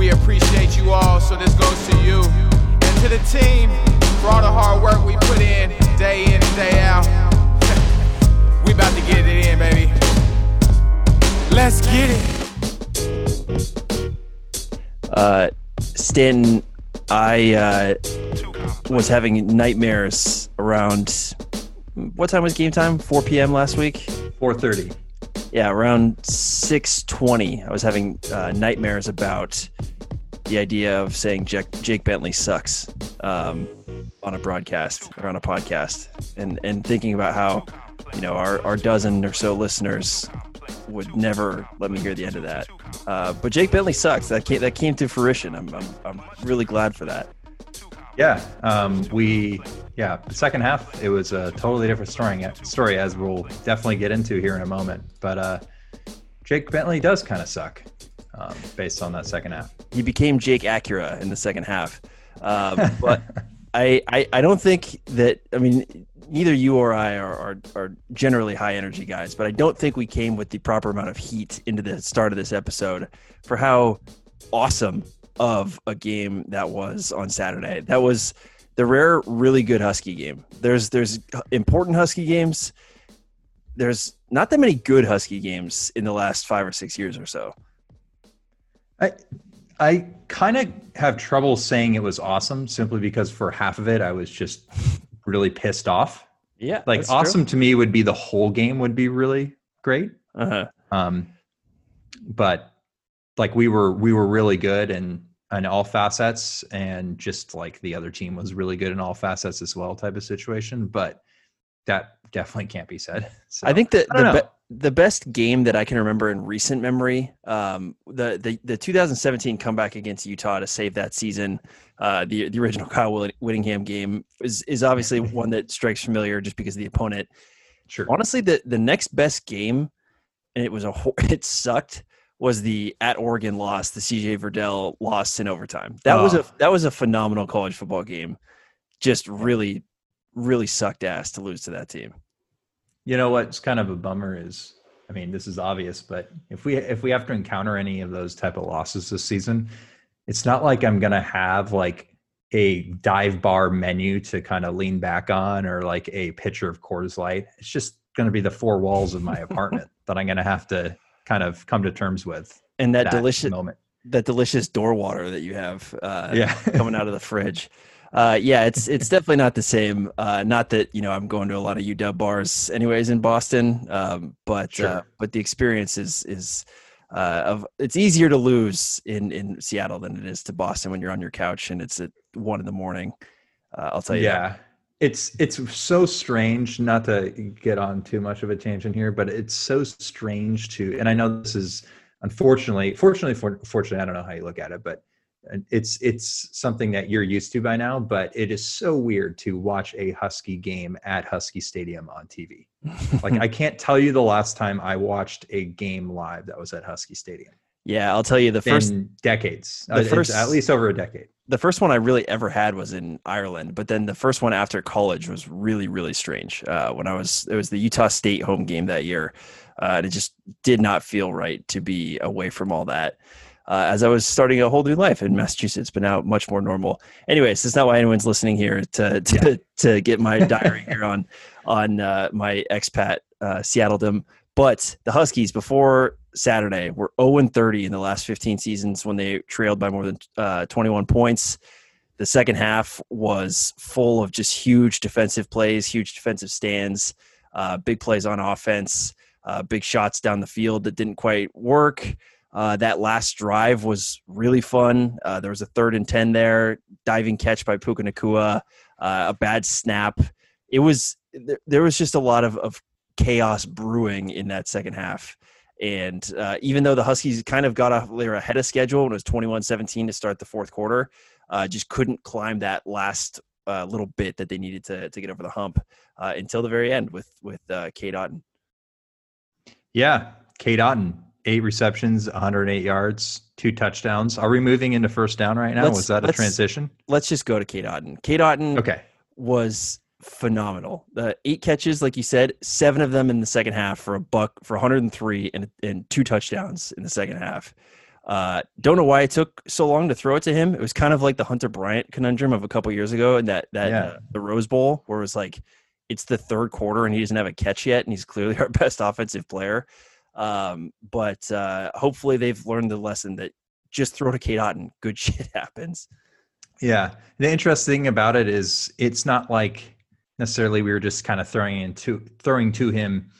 We appreciate you all, so this goes to you. And to the team, for all the hard work we put in, day in and day out. we about to get it in, baby. Let's get it. Uh, Stanton, I uh, was having nightmares around. What time was game time? 4 p.m. last week. 4:30. Yeah, around 6:20. I was having uh, nightmares about the idea of saying Jake, Jake Bentley sucks um, on a broadcast or on a podcast, and and thinking about how you know our, our dozen or so listeners would never let me hear the end of that. Uh, but Jake Bentley sucks. That came, that came to fruition. I'm, I'm, I'm really glad for that. Yeah, um, we yeah the second half it was a totally different story. Story as we'll definitely get into here in a moment. But uh, Jake Bentley does kind of suck um, based on that second half. He became Jake Acura in the second half, um, but I, I I don't think that I mean neither you or I are, are, are generally high energy guys, but I don't think we came with the proper amount of heat into the start of this episode for how awesome of a game that was on Saturday. That was the rare, really good Husky game. There's there's important Husky games. There's not that many good Husky games in the last five or six years or so. I I kind of have trouble saying it was awesome simply because for half of it I was just really pissed off. Yeah, like awesome true. to me would be the whole game would be really great. Uh-huh. Um, but like we were we were really good and in all facets, and just like the other team was really good in all facets as well, type of situation. But that definitely can't be said. So, I think that the, be- the best game that I can remember in recent memory, um, the, the the 2017 comeback against Utah to save that season, uh, the the original Kyle Whittingham game is is obviously one that strikes familiar just because of the opponent. Sure. Honestly, the the next best game, and it was a it sucked was the at Oregon loss, the CJ Verdell loss in overtime. That oh. was a that was a phenomenal college football game. Just really, really sucked ass to lose to that team. You know what's kind of a bummer is, I mean, this is obvious, but if we if we have to encounter any of those type of losses this season, it's not like I'm gonna have like a dive bar menu to kind of lean back on or like a pitcher of Coors Light. It's just going to be the four walls of my apartment that I'm going to have to kind of come to terms with. And that, that delicious moment, that delicious door water that you have, uh, yeah, coming out of the fridge. Uh, yeah, it's it's definitely not the same. Uh, not that you know I'm going to a lot of UW bars, anyways, in Boston. Um, but sure. uh, but the experience is is uh, of it's easier to lose in in Seattle than it is to Boston when you're on your couch and it's at one in the morning. Uh, I'll tell you. Yeah, that it's it's so strange not to get on too much of a tangent here but it's so strange to and i know this is unfortunately fortunately for, fortunately i don't know how you look at it but it's it's something that you're used to by now but it is so weird to watch a husky game at husky stadium on tv like i can't tell you the last time i watched a game live that was at husky stadium. Yeah i'll tell you the first In decades. the uh, first at least over a decade the first one I really ever had was in Ireland, but then the first one after college was really, really strange. Uh, when I was, it was the Utah State home game that year. Uh, and it just did not feel right to be away from all that. Uh, as I was starting a whole new life in Massachusetts, but now much more normal. Anyways, it's not why anyone's listening here to to, to get my diary here on on uh, my expat uh, Seattledom. But the Huskies before Saturday were 0 30 in the last 15 seasons when they trailed by more than uh, 21 points. The second half was full of just huge defensive plays, huge defensive stands, uh, big plays on offense, uh, big shots down the field that didn't quite work. Uh, that last drive was really fun. Uh, there was a third and 10 there, diving catch by Puka Nacua, uh, a bad snap. It was, there was just a lot of, of chaos brewing in that second half. And uh, even though the Huskies kind of got off, they were ahead of schedule and it was 21 17 to start the fourth quarter, uh, just couldn't climb that last uh, little bit that they needed to, to get over the hump uh, until the very end with, with uh, Cade Otton. Yeah, Cade Otton, eight receptions, 108 yards, two touchdowns. Are we moving into first down right now? Let's, was that a transition? Let's just go to Cade Otton. Cade Otton okay. was phenomenal. The eight catches, like you said, seven of them in the second half for a buck for 103 and, and two touchdowns in the second half. Uh, don't know why it took so long to throw it to him. It was kind of like the Hunter Bryant conundrum of a couple years ago, and that that Yeah. uh, the Rose Bowl, where it was like it's the third quarter and he doesn't have a catch yet, and he's clearly our best offensive player. Um, but uh, hopefully they've learned the lesson that just throw to Cade Otton, good shit happens. Yeah. The interesting thing about it is it's not like necessarily we were just kind of throwing into throwing to him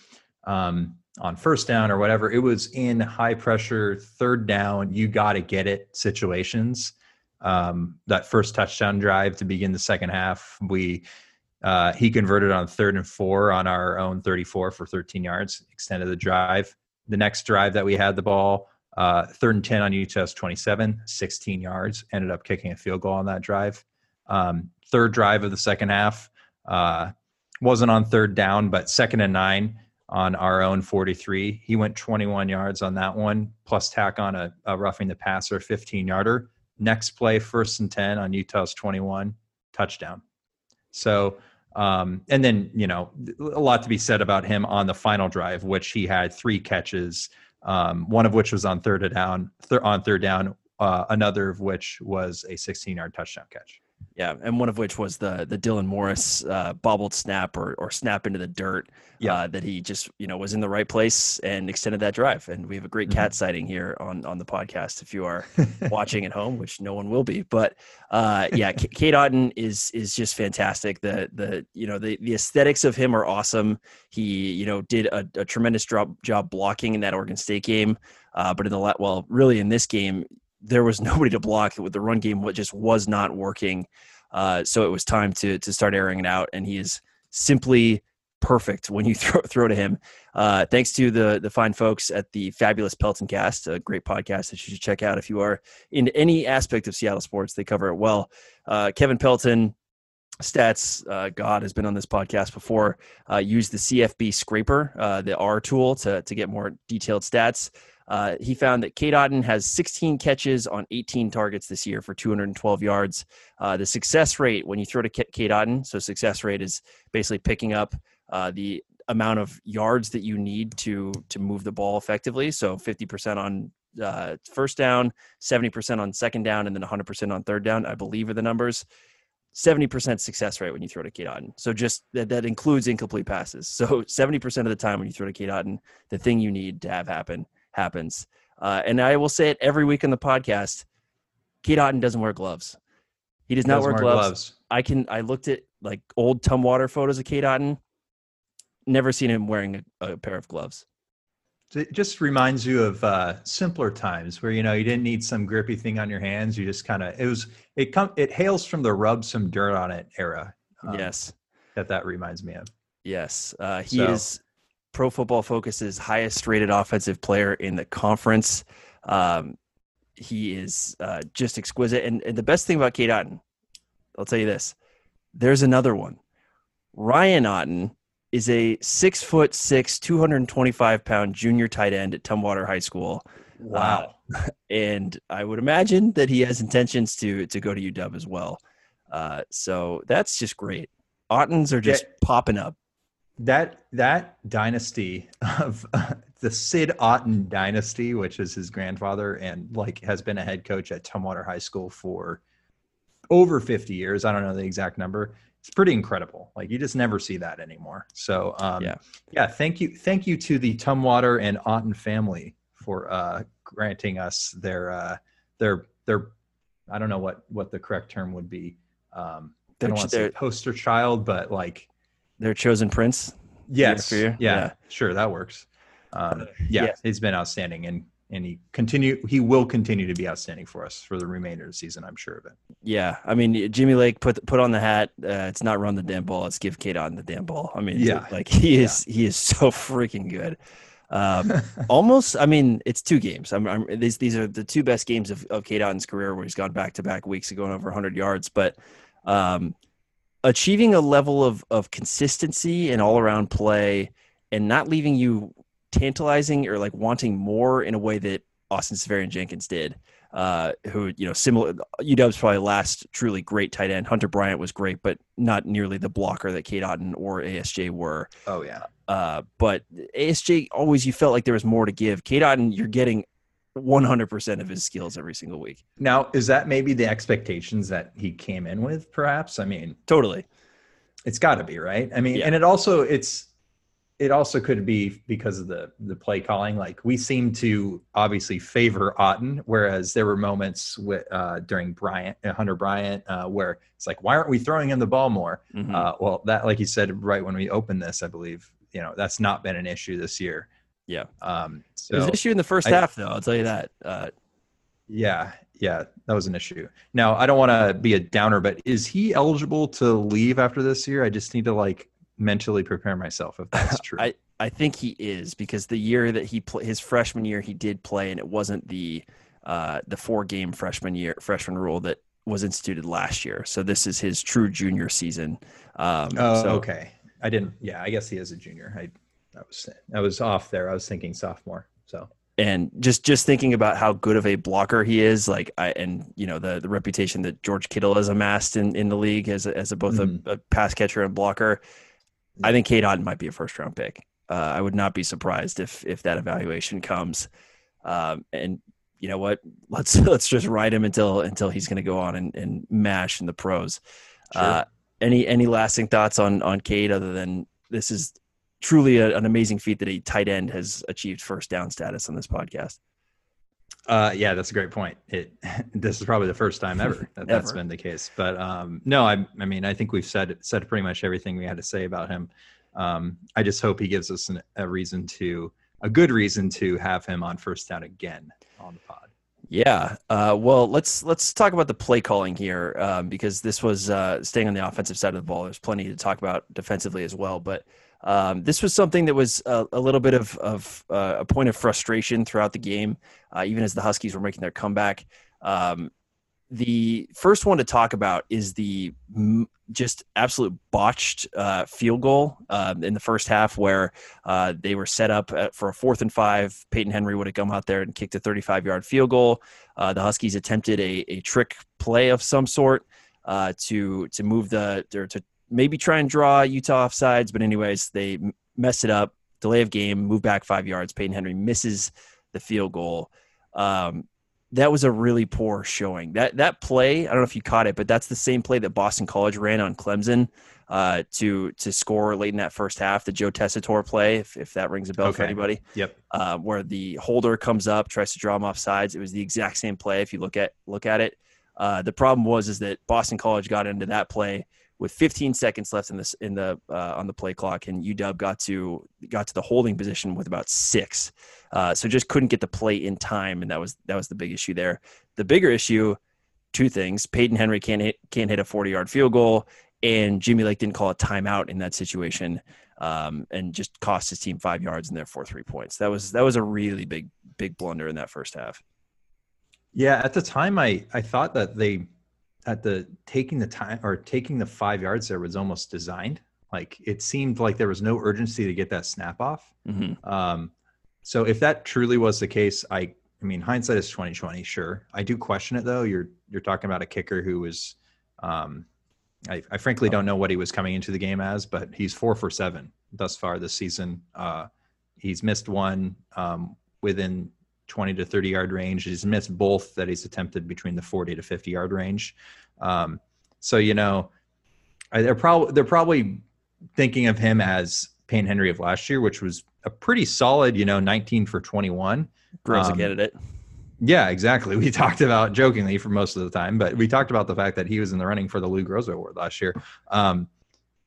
um, on first down or whatever. It was in high pressure, third down, you got to get it situations. Um, that first touchdown drive to begin the second half, we uh, he converted on third and four on our own 34 for 13 yards, extended the drive. The next drive that we had the ball, uh, third and 10 on Utah's 27, 16 yards, ended up kicking a field goal on that drive. Um, third drive of the second half uh, wasn't on third down, but second and nine on our own 43. He went 21 yards on that one, plus tack on a, a roughing the passer 15 yarder. Next play, first and 10 on Utah's 21, touchdown. So, um, and then, you know, a lot to be said about him on the final drive, which he had three catches, um, one of which was on third down, th- on third down, uh, another of which was a 16 yard touchdown catch. Yeah, and one of which was the the Dylan Morris uh, bobbled snap or or snap into the dirt. Yeah. Uh, that he just you know was in the right place and extended that drive. And we have a great cat sighting here on on the podcast. If you are watching at home, which no one will be, but uh, yeah, K- Cade Otton is is just fantastic. The the you know the the aesthetics of him are awesome. He you know did a, a tremendous job job blocking in that Oregon State game, uh, but in the well, really in this game, there was nobody to block. With the run game, what just was not working. Uh, so it was time to to start airing it out, and he is simply perfect when you throw throw to him. Uh, thanks to the the fine folks at the fabulous Pelton Cast, a great podcast that you should check out if you are in any aspect of Seattle sports. They cover it well. Uh, Kevin Pelton, stats uh, God has been on this podcast before. Uh, used the CFB scraper, uh, the R tool, to to get more detailed stats. Uh, he found that Cade Otton has 16 catches on 18 targets this year for 212 yards. Uh, the success rate when you throw to Cade Otton, so success rate is basically picking up uh, the amount of yards that you need to to move the ball effectively. So 50% on uh, first down, 70% on second down, and then 100% on third down. I believe are the numbers. 70% success rate when you throw to Cade Otton. So just that, that includes incomplete passes. So 70% of the time when you throw to Cade Otton, the thing you need to have happen happens. Uh, and I will say it every week on the podcast. Cade Otton doesn't wear gloves. He does not wear, gloves. I can. I looked at like old Tumwater photos of Cade Otton. Never seen him wearing a, a pair of gloves. It just reminds you of uh, simpler times where you know you didn't need some grippy thing on your hands. You just kind of it was it come it hails from the rub some dirt on it era. um, yes, that that reminds me of. yes. Uh, he So- is Pro Football Focus's highest rated offensive player in the conference. Um, he is uh, just exquisite. And, and the best thing about Cade Otton, I'll tell you this: there's another one. Ryan Otton is a six foot six, 225 pound junior tight end at Tumwater High School. Wow. and I would imagine that he has intentions to to go to UW as well. Uh, so that's just great. Ottons are just Yeah. popping up. That that dynasty of the Sid Otton dynasty, which is his grandfather and like has been a head coach at Tumwater High School for over 50 years. I don't know the exact number. It's pretty incredible. Like you just never see that anymore. So um, Yeah. yeah, thank you, thank you to the Tumwater and Otton family for uh, granting us their uh, their their I don't know what what the correct term would be. Um, I don't want to say poster child, but like Their chosen prince. Yes. Yeah, Yeah. Sure, that works. Um, yeah, yeah. he's been outstanding, and and he continue he will continue to be outstanding for us for the remainder of the season. I'm sure of it. Yeah, I mean Jimmy Lake put put on the hat. Uh, it's not run the damn ball. It's give Cade Otton the damn ball. I mean, Yeah. like he is he is so freaking good. Um, almost, I mean, it's two games. I'm, I'm these these are the two best games of of Cade Otton's career where he's gone back to back weeks of going over 100 yards. But um, achieving a level of of consistency and all around play, and not leaving you tantalizing or like wanting more in a way that Austin Seferian Jenkins did. Uh, who you know similar UW's probably last truly great tight end. Hunter Bryant was great, but not nearly the blocker that Cade Otton or ASJ were. Oh yeah, Uh, but ASJ always you felt like there was more to give. Cade Otton, you're getting 100% of his skills every single week. Now, is that maybe the expectations that he came in with? Perhaps. I mean, totally. It's got to be right. I mean, Yeah. and it also it's it also could be because of the the play calling. Like we seem to obviously favor Otton, whereas there were moments with uh, during Bryant, uh, Hunter Bryant, uh, where it's like, why aren't we throwing him the ball more? Mhm. Uh, well, that, like you said, right when we opened this, I believe, you know, that's not been an issue this year. Yeah. Um, it was an issue in the first I- half, though. I'll tell you that. Uh, yeah, yeah, that was an issue. Now, I don't want to be a downer, but is he eligible to leave after this year? I just need to like mentally prepare myself if that's true. I I think he is because the year that he played his freshman year he did play and it wasn't the uh, the four game freshman year freshman rule that was instituted last year. So this is his true junior season. Um, oh, so, okay. I didn't. Yeah, I guess he is a junior. I, I was, I was off there. I was thinking sophomore. So and just just thinking about how good of a blocker he is like i and you know the the reputation that george kittle has amassed in in the league as a, as a both Mhm. a, a pass catcher and blocker i think Cade Otton might be a first round pick uh, i would not be surprised if if that evaluation comes um, and you know what let's let's just ride him until until he's going to go on and, and mash in the pros Sure. uh, any any lasting thoughts on on Cade other than this is truly a, an amazing feat that a tight end has achieved first down status on this podcast. Uh, yeah, that's a great point. It this is probably the first time ever that that's Ever. been the case. But um, no, I, I mean, I think we've said said pretty much everything we had to say about him. Um, I just hope he gives us an, a reason to a good reason to have him on first down again on the pod. Yeah. Uh, well, let's let's talk about the play calling here um, because this was uh, staying on the offensive side of the ball. There's plenty to talk about defensively as well, but um, this was something that was a, a little bit of, of uh, a point of frustration throughout the game, uh, even as the Huskies were making their comeback. Um, the first one to talk about is the m- just absolute botched uh, field goal um, in the first half, where uh, they were set up at, for a fourth and five. Peyton Henry would have come out there and kicked a 35 yard field goal. Uh, the Huskies attempted a, a trick play of some sort uh, to to move the or to maybe try and draw Utah off sides, but anyways, they m- messed it up. Delay of game, move back five yards. Peyton Henry misses the field goal. Um, that was a really poor showing. That that play, I don't know if you caught it, but that's the same play that Boston College ran on Clemson uh, to to score late in that first half. The Joe Tessitore play, if, if that rings a bell for anybody, Yep. uh, where the holder comes up, tries to draw him off sides. It was the exact same play if you look at look at it. Uh, the problem was is that Boston College got into that play with 15 seconds left in this in the uh, on the play clock, and UW got to got to the holding position with about six. Uh, so just couldn't get the play in time, and that was that was the big issue there. The bigger issue, two things: Peyton Henry can't hit can't hit a 40 yard field goal, and Jimmy Lake didn't call a timeout in that situation, um, and just cost his team five yards and therefore three points. That was that was a really big big blunder in that first half. Yeah, at the time, I I thought that they at the taking the time or taking the five yards there was almost designed. Like it seemed like there was no urgency to get that snap off. Mm-hmm. Um, so if that truly was the case, I I mean hindsight is twenty twenty. Sure, I do question it though. You're you're talking about a kicker who was, um, I, I frankly don't know what he was coming into the game as, but he's four for seven thus far this season. Uh, he's missed one um, within 20 to 30 yard range. He's missed both that he's attempted between the 40 to 50 yard range. Um, so you know, they're probably they're probably thinking of him as Peyton Henry of last year, which was a pretty solid, you know, 19 for 21. Groza Um, candidate. Yeah, exactly. We talked about jokingly for most of the time, but we talked about the fact that he was in the running for the Lou Groza Award last year. Um,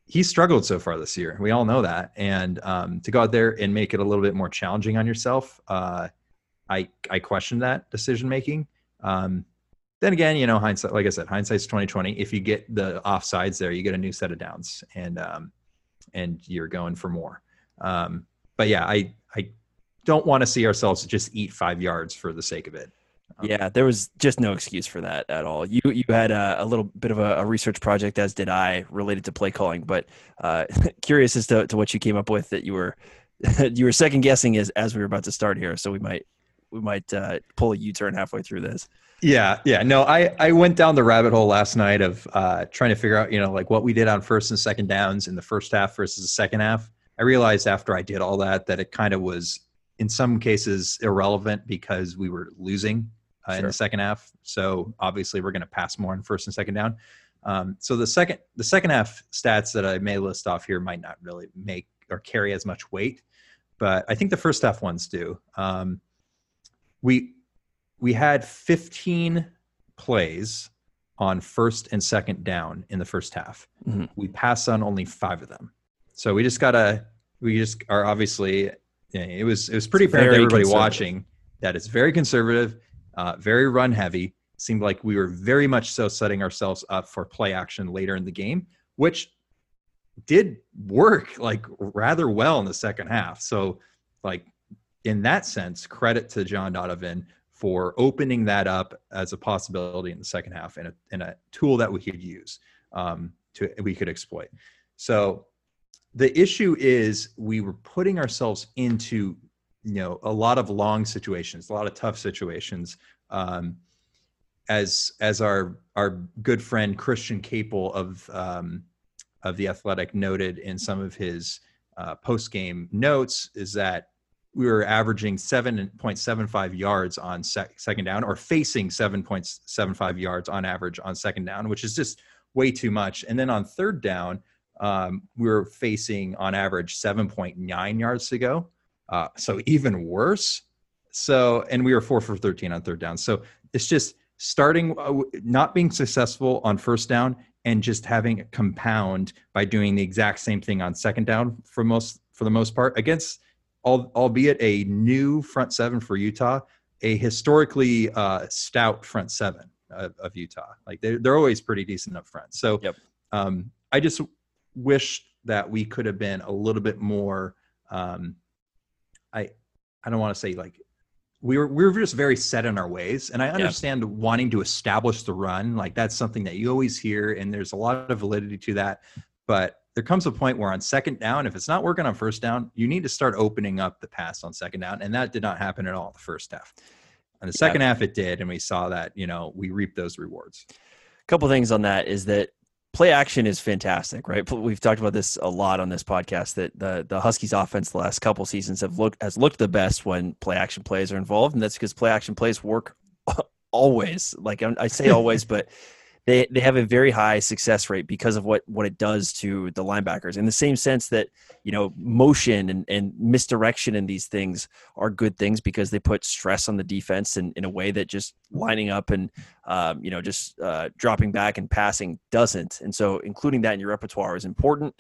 he struggled so far this year. We all know that. And um, to go out there and make it a little bit more challenging on yourself, uh, I I question that decision making. Um, then again, you know, hindsight, like I said, hindsight's twenty twenty. If you get the offsides there, you get a new set of downs, and um, and you're going for more. Um, but yeah, I I don't want to see ourselves just eat five yards for the sake of it. Um, Yeah, there was just no excuse for that at all. You you had a, a little bit of a, a research project, as did I, related to play calling. But uh, curious as to, to what you came up with that you were you were second guessing as as we were about to start here. So we might we might uh, pull a U turn halfway through this. Yeah, yeah. No, I I went down the rabbit hole last night of uh, trying to figure out, you know, like what we did on first and second downs in the first half versus the second half. I realized after I did all that that it kind of was in some cases irrelevant because we were losing uh, in the second half. So obviously we're going to pass more on first and second down. Um, so the second the second half stats that I may list off here might not really make or carry as much weight, but I think the first half ones do. Um, we we had 15 plays on first and second down in the first half. Mhm. We passed on only five of them. So we just gotta we just are obviously it was it was pretty It's apparent to everybody watching that it's very conservative, uh, very run heavy. Seemed like we were very much so setting ourselves up for play action later in the game, which did work like rather well in the second half. So, like in that sense, credit to John Donovan for opening that up as a possibility in the second half and a, and a tool that we could use um, to we could exploit. So the issue is we were putting ourselves into you know a lot of long situations, a lot of tough situations. Um, as as our our good friend Christian Caple of um, of the Athletic noted in some of his uh, post game notes is that we were averaging 7.75 yards on sec- second down or facing 7.75 yards on average on second down, which is just way too much. And then on third down, um, we were facing on average 7.9 yards to go. Uh, so even worse. So, and we were four for 13 on third down. So it's just starting, uh, not being successful on first down and just having a compound by doing the exact same thing on second down for most, for the most part against, albeit a new front seven for Utah, a historically uh, stout front seven of, of Utah. Like they're, they're always pretty decent up front. So Yep. um, I just wish that we could have been a little bit more. Um, I I don't want to say like we were we were just very set in our ways, and I understand wanting to establish the run. Like that's something that you always hear, and there's a lot of validity to that. But there comes a point where on second down, if it's not working on first down, you need to start opening up the pass on second down, and that did not happen at all the first half. And the second half, it did, and we saw that you know we reaped those rewards. A couple things on that is that play action is fantastic, right? We've talked about this a lot on this podcast that the the Huskies offense the last couple seasons have looked has looked the best when play action plays are involved, and that's because play action plays work always. Like I say always, but they they have a very high success rate because of what what it does to the linebackers. In the same sense that you know motion and, and misdirection and these things are good things because they put stress on the defense in, in a way that just lining up and um, you know just uh, dropping back and passing doesn't. And so including that in your repertoire is important.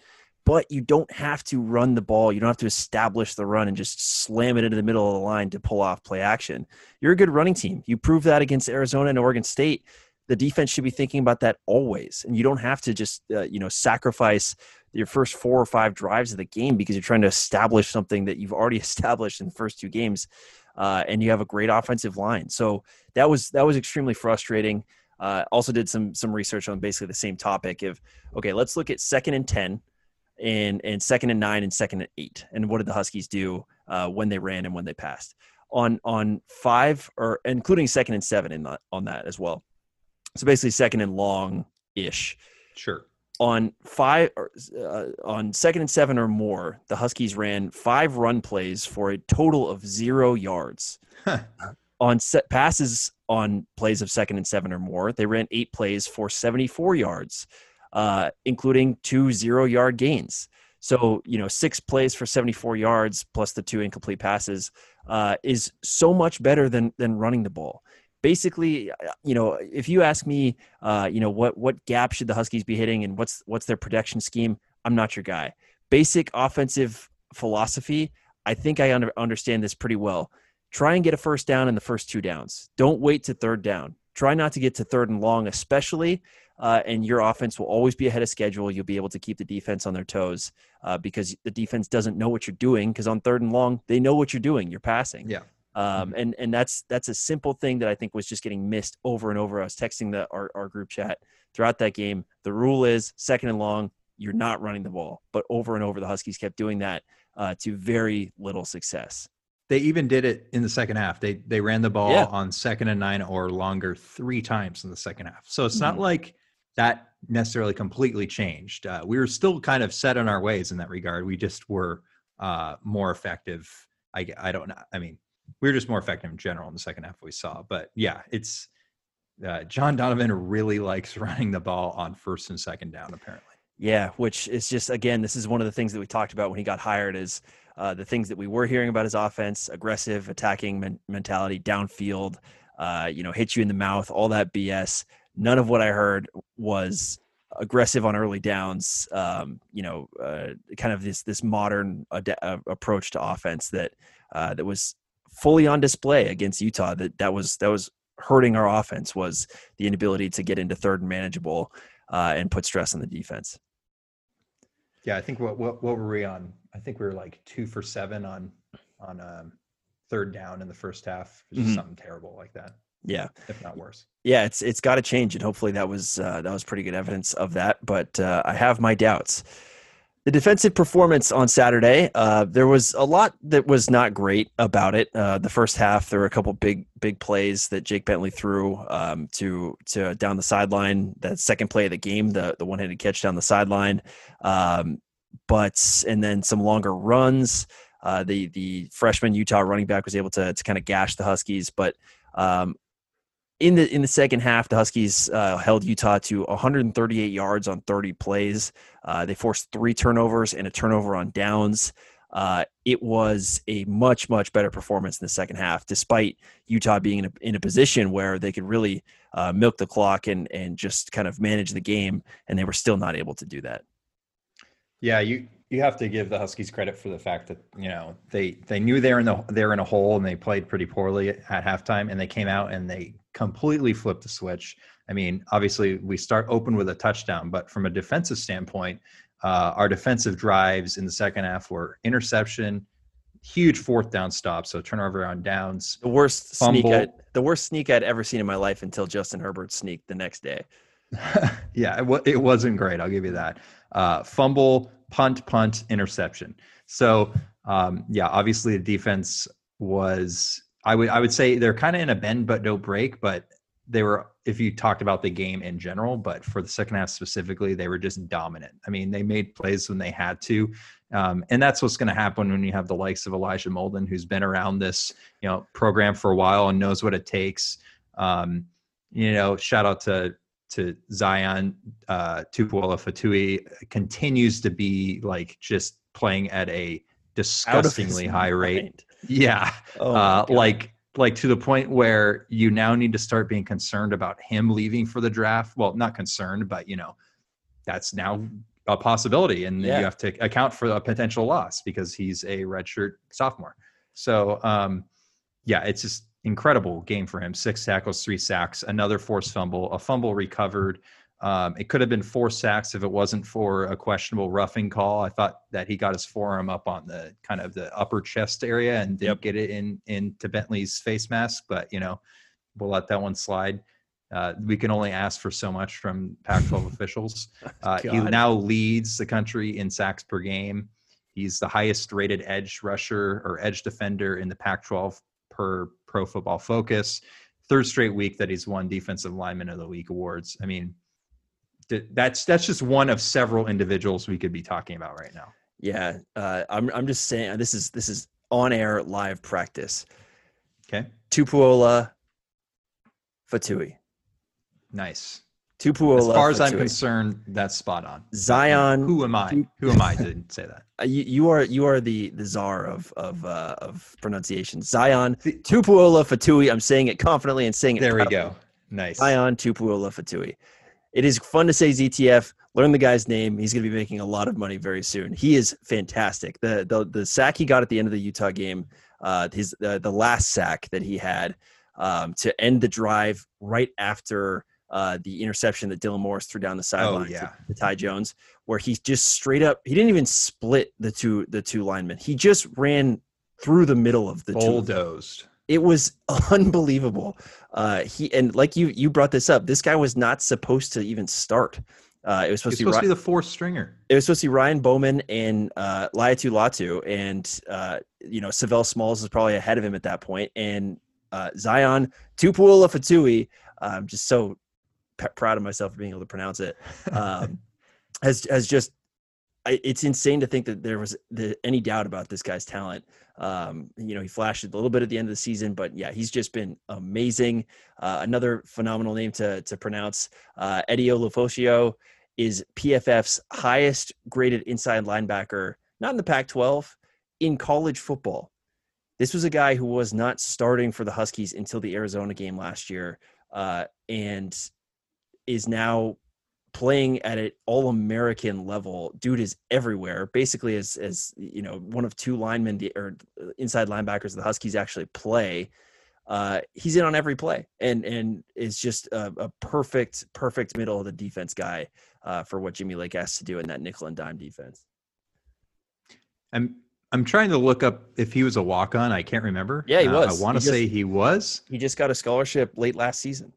But you don't have to run the ball. You don't have to establish the run and just slam it into the middle of the line to pull off play action. You're a good running team. You proved that against Arizona and Oregon State the defense should be thinking about that always and you don't have to just uh, you know sacrifice your first four or five drives of the game because you're trying to establish something that you've already established in the first two games uh, and you have a great offensive line. So that was that was extremely frustrating. Uh, also did some some research on basically the same topic of okay let's look at second and 10 and and second and nine and second and eight. And what did the huskies do uh, when they ran and when they passed? On on five or including second and seven in that on that as well so basically second and long ish. Sure. On five, or, uh, on second and seven or more, the Huskies ran five run plays for a total of zero yards. Huh. On set passes on plays of second and seven or more, they ran eight plays for 74 yards, uh, including two zero yard gains. So, you know, six plays for 74 yards plus the two incomplete passes uh, is so much better than than running the ball basically you know if you ask me uh, you know what what gap should the huskies be hitting and what's what's their protection scheme i'm not your guy. Basic offensive philosophy i think i under, understand this pretty well. Try and get a first down in the first two downs. Don't wait to third down. Try not to get to third and long especially uh, and your offense will always be ahead of schedule. You'll be able to keep the defense on their toes uh, because the defense doesn't know what you're doing because on third and long they know what you're doing. You're passing. Yeah. Um, and and that's that's a simple thing that I think was just getting missed over and over. I was texting the our, our group chat throughout that game. The rule is second and long, you're not running the ball, but over and over the Huskies kept doing that uh, to very little success. They even did it in the second half. They they ran the ball Yeah. on second and nine or longer three times in the second half. So it's not Mhm. like that necessarily completely changed. Uh, we were still kind of set in our ways in that regard. We just were uh, more effective I I don't know. I mean, we were just more effective in general in the second half we saw. But yeah, it's uh, John Donovan really likes running the ball on first and second down. Apparently. Yeah, which is just again, this is one of the things that we talked about when he got hired. Is uh, the things that we were hearing about his offense, aggressive attacking men- mentality, downfield, uh, you know, hit you in the mouth, all that BS. None of what I heard was aggressive on early downs. Um, you know, uh, kind of this this modern ad- uh, approach to offense that uh, that was fully on display against Utah. That that was that was hurting our offense was the inability to get into third and manageable uh, and put stress on the defense. Yeah, I think what, what what were we on? I think we were like two for seven on on um, third down in the first half. Just Mhm. something terrible like that, Yeah, if not worse. yeah, it's it's got to change, and hopefully that was uh, that was pretty good evidence of that. But uh, I have my doubts. The defensive performance on Saturday, uh, there was a lot that was not great about it. Uh, the first half, there were a couple big big plays that Jake Bentley threw um, to to down the sideline. That second play of the game, the the one handed catch down the sideline, um, but and then some longer runs. Uh, the the freshman Utah running back was able to to kind of gash the Huskies, but um, in the in the second half, the Huskies uh, held Utah to 138 yards on 30 plays. Uh, they forced three turnovers and a turnover on downs. Uh, it was a much much better performance in the second half, despite Utah being in a, in a position where they could really uh, milk the clock and and just kind of manage the game, and they were still not able to do that. Yeah, you you have to give the Huskies credit for the fact that you know they they knew they're in the they're in a hole and they played pretty poorly at halftime and they came out and they completely flip the switch. I mean, obviously we start open with a touchdown, but from a defensive standpoint, uh, our defensive drives in the second half were interception, huge fourth down stop, so turnover on downs. The worst sneak, I'd, the worst sneak I'd ever seen in my life until Justin Herbert sneaked the next day. yeah, it, wa- it wasn't great. I'll give you that. Uh, fumble, punt, punt, interception. So um, yeah, obviously the defense was. I would I would say they're kind of in a bend but no break, but they were. If you talked about the game in general, but for the second half specifically, they were just dominant. I mean, they made plays when they had to, um, and that's what's going to happen when you have the likes of Elijah Molden, who's been around this you know program for a while and knows what it takes. Um, you know, shout out to to Zion uh, Tupuola Fetui continues to be like just playing at a disgustingly high rate. Yeah, Oh uh, like like to the point where you now need to start being concerned about him leaving for the draft. Well, not concerned, but you know, that's now a possibility, and Yeah. you have to account for a potential loss because he's a redshirt sophomore. So, um, yeah, it's just incredible game for him. Six tackles, three sacks, another forced fumble, a fumble recovered. Um, it could have been four sacks if it wasn't for a questionable roughing call. I thought that he got his forearm up on the kind of the upper chest area and didn't Yep. get it in into Bentley's face mask, but you know, we'll let that one slide. Uh, we can only ask for so much from Pac-12 officials. Uh, he now leads the country in sacks per game. He's the highest rated edge rusher or edge defender in the Pac 12 per Pro Football Focus. Third straight week that he's won Defensive Lineman of the Week awards. I mean, that's that's just one of several individuals we could be talking about right now. Yeah, uh, I'm. I'm just saying this is this is on air live practice. Okay, Tupuola, Fetui. nice. Tupuola. As far as I'm concerned, that's spot on. Zion. Who am I? Who am I to say that? Uh, you, you are you are the the czar of of uh, of pronunciation. Zion Tupuola Fetui. I'm saying it confidently and saying it. There we go. Nice. Zion Tupuola Fetui. It is fun to say ZTF. Learn the guy's name. He's going to be making a lot of money very soon. He is fantastic. The the the sack he got at the end of the Utah game, uh, his the the last sack that he had um, to end the drive right after uh, the interception that Dylan Morris threw down the sideline Oh, yeah. to, to Ty Jones, where he just straight up he didn't even split the two the two linemen. He just ran through the middle of the two Bulldozed. It was unbelievable. Uh, he and like you you brought this up. This guy was not supposed to even start. Uh, it was supposed, to, be, supposed to be the fourth stringer. it was supposed to be Ryan Bowman and uh, Laiatu Latu, and uh, you know Savell Smalls is probably ahead of him at that point, and uh, Zion Tupuola Fetui. I'm just so p- proud of myself for being able to pronounce it. Um, has has just it's insane to think that there was the, any doubt about this guy's talent. Um, you know, he flashed a little bit at the end of the season, but yeah, he's just been amazing. Uh, another phenomenal name to to pronounce. Uh, Eddie Ulofoshio is PFF's highest graded inside linebacker, not in the Pac-12, in college football. This was a guy who was not starting for the Huskies until the Arizona game last year, uh, and is now playing at an all American level. Dude is everywhere. Basically, as as you know, one of two linemen or inside linebackers the Huskies actually play. Uh, he's in on every play and and is just a, a perfect perfect middle of the defense guy uh, for what Jimmy Lake has to do in that nickel and dime defense. I'm I'm trying to look up if he was a walk on. I can't remember. Yeah, he was. Uh, I want to say he was. He just got a scholarship late last season.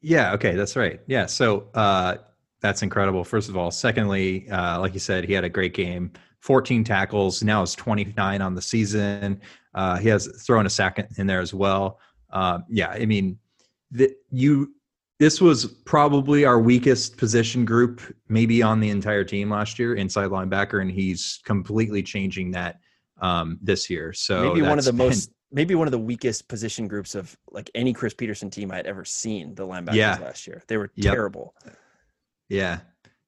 Yeah. Okay. That's right. Yeah. So uh, that's incredible. First of all. Secondly, uh, like you said, he had a great game. 14 tackles. Now is 29 on the season. Uh, he has thrown a sack in there as well. Uh, yeah. I mean, the, you. This was probably our weakest position group, maybe on the entire team last year, inside linebacker, and he's completely changing that um, this year. So maybe one of the been, most maybe one of the weakest position groups of like any Chris Petersen team I'd ever seen. The linebackers yeah. last year, they were yep. terrible. Yeah.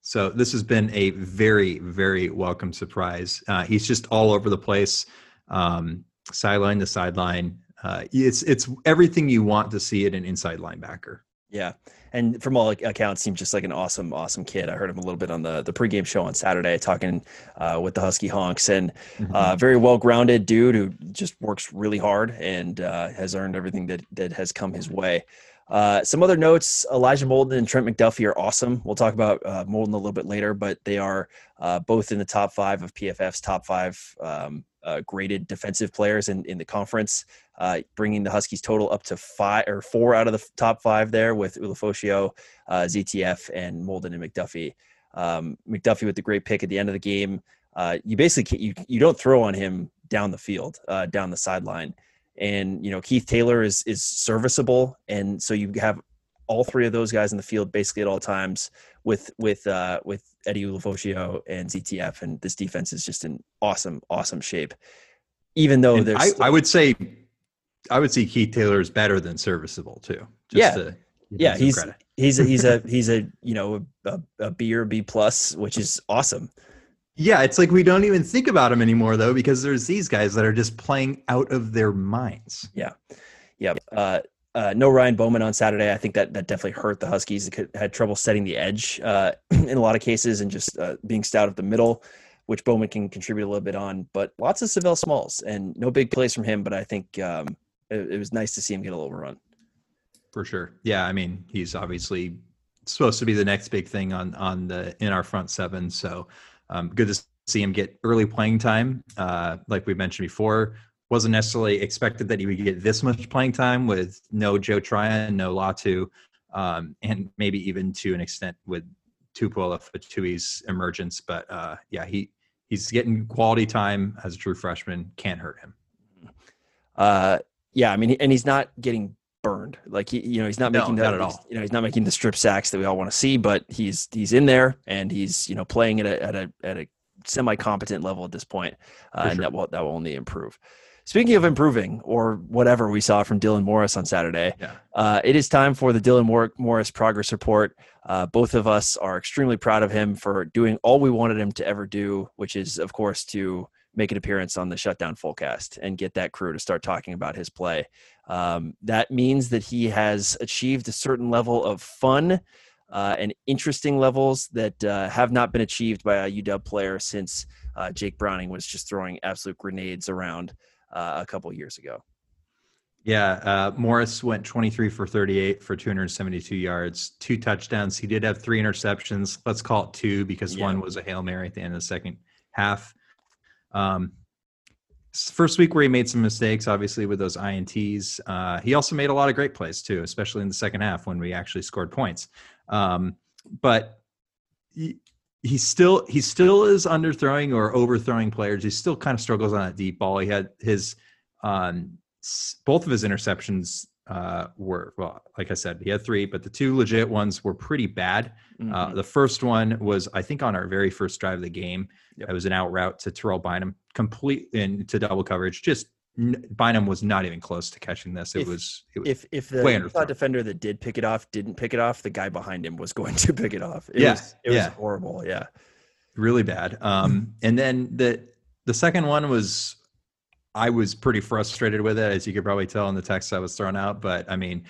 So this has been a very, very welcome surprise. Uh, he's just all over the place, um, sideline to sideline. Uh, it's it's everything you want to see in an inside linebacker. Yeah, and from all accounts, seems just like an awesome, awesome kid. I heard him a little bit on the the pregame show on Saturday, talking uh, with the Husky Honks, and mm-hmm. uh, very well grounded dude who just works really hard and uh, has earned everything that that has come his way. Uh, some other notes: Elijah Molden and Trent McDuffie are awesome. We'll talk about uh, Molden a little bit later, but they are uh, both in the top five of PFF's top five um, uh, graded defensive players in, in the conference, uh, bringing the Huskies total up to five or four out of the top five there with Ulofoshio, uh, ZTF, and Molden and McDuffie. Um, McDuffie with the great pick at the end of the game. Uh, you basically you you don't throw on him down the field, uh, down the sideline, and you know Keith Taylor is is serviceable, and so you have all three of those guys in the field basically at all times with with uh, with Eddie Ulofoshio and ZTF, and this defense is just in awesome, awesome shape. Even though and there's, I, still- I, would say, I would say Keith Taylor is better than serviceable too. yeah, to, yeah, he's credit. he's a, he's a he's a you know a, a B or B plus, which is awesome. Yeah, it's like we don't even think about him anymore though, because there's these guys that are just playing out of their minds. Yeah, yeah. Uh, uh, no Ryan Bowman on Saturday. I think that that definitely hurt the Huskies. They had trouble setting the edge uh, in a lot of cases and just uh, being stout at the middle, which Bowman can contribute a little bit on. But lots of Savell Smalls and no big plays from him. But I think um, it, it, was nice to see him get a little run. For sure. Yeah, I mean he's obviously supposed to be the next big thing on on the in our front seven. So um, good to see him get early playing time. Uh, like we mentioned before, wasn't necessarily expected that he would get this much playing time with no Joe Tryon, no Latu, um, and maybe even to an extent with Tupou Fetui's emergence. But uh, yeah, he he's getting quality time as a true freshman. Can't hurt him. Uh, yeah, I mean, and he's not getting burned. Like he, you know, he's not making no, the, not at all. You know, he's not making the strip sacks that we all want to see, but he's he's in there and he's you know playing at a at a at a semi competent level at this point, uh, sure. and that will that will only improve. Speaking of improving or whatever we saw from Dylan Morris on Saturday, yeah. uh, it is time for the Dylan Morris progress report. Uh, both of us are extremely proud of him for doing all we wanted him to ever do, which is, of course, to make an appearance on the Shutdown Fullcast and get that crew to start talking about his play. Um, that means that he has achieved a certain level of fun uh, and interesting levels that uh, have not been achieved by a UW player since uh, Jake Browning was just throwing absolute grenades around uh, a couple years ago. Yeah, uh, Morris went 23 for 38 for 272 yards, two touchdowns. He did have three interceptions. Let's call it two because yeah. one was a hail mary at the end of the second half. Um, first week where he made some mistakes, obviously with those ints. Uh, he also made a lot of great plays too, especially in the second half when we actually scored points. Um, but he, still he still is underthrowing or overthrowing players. He still kind of struggles on that deep ball. He had his um, both of his interceptions uh, were well, like I said, he had three, but the two legit ones were pretty bad. Uh, Mhm. the first one was, I think, on our very first drive of the game. Yep. It was an out route to Terrell Bynum, complete into double coverage. Just Bynum was not even close to catching this. It If- was, it was if if the way Utah underthrown. defender that did pick it off didn't pick it off, the guy behind him was going to pick it off. It Yeah, was, it was horrible. Yeah, really bad. Um, and then the the second one was I was pretty frustrated with it, as you could probably tell in the text I was thrown out. But I mean,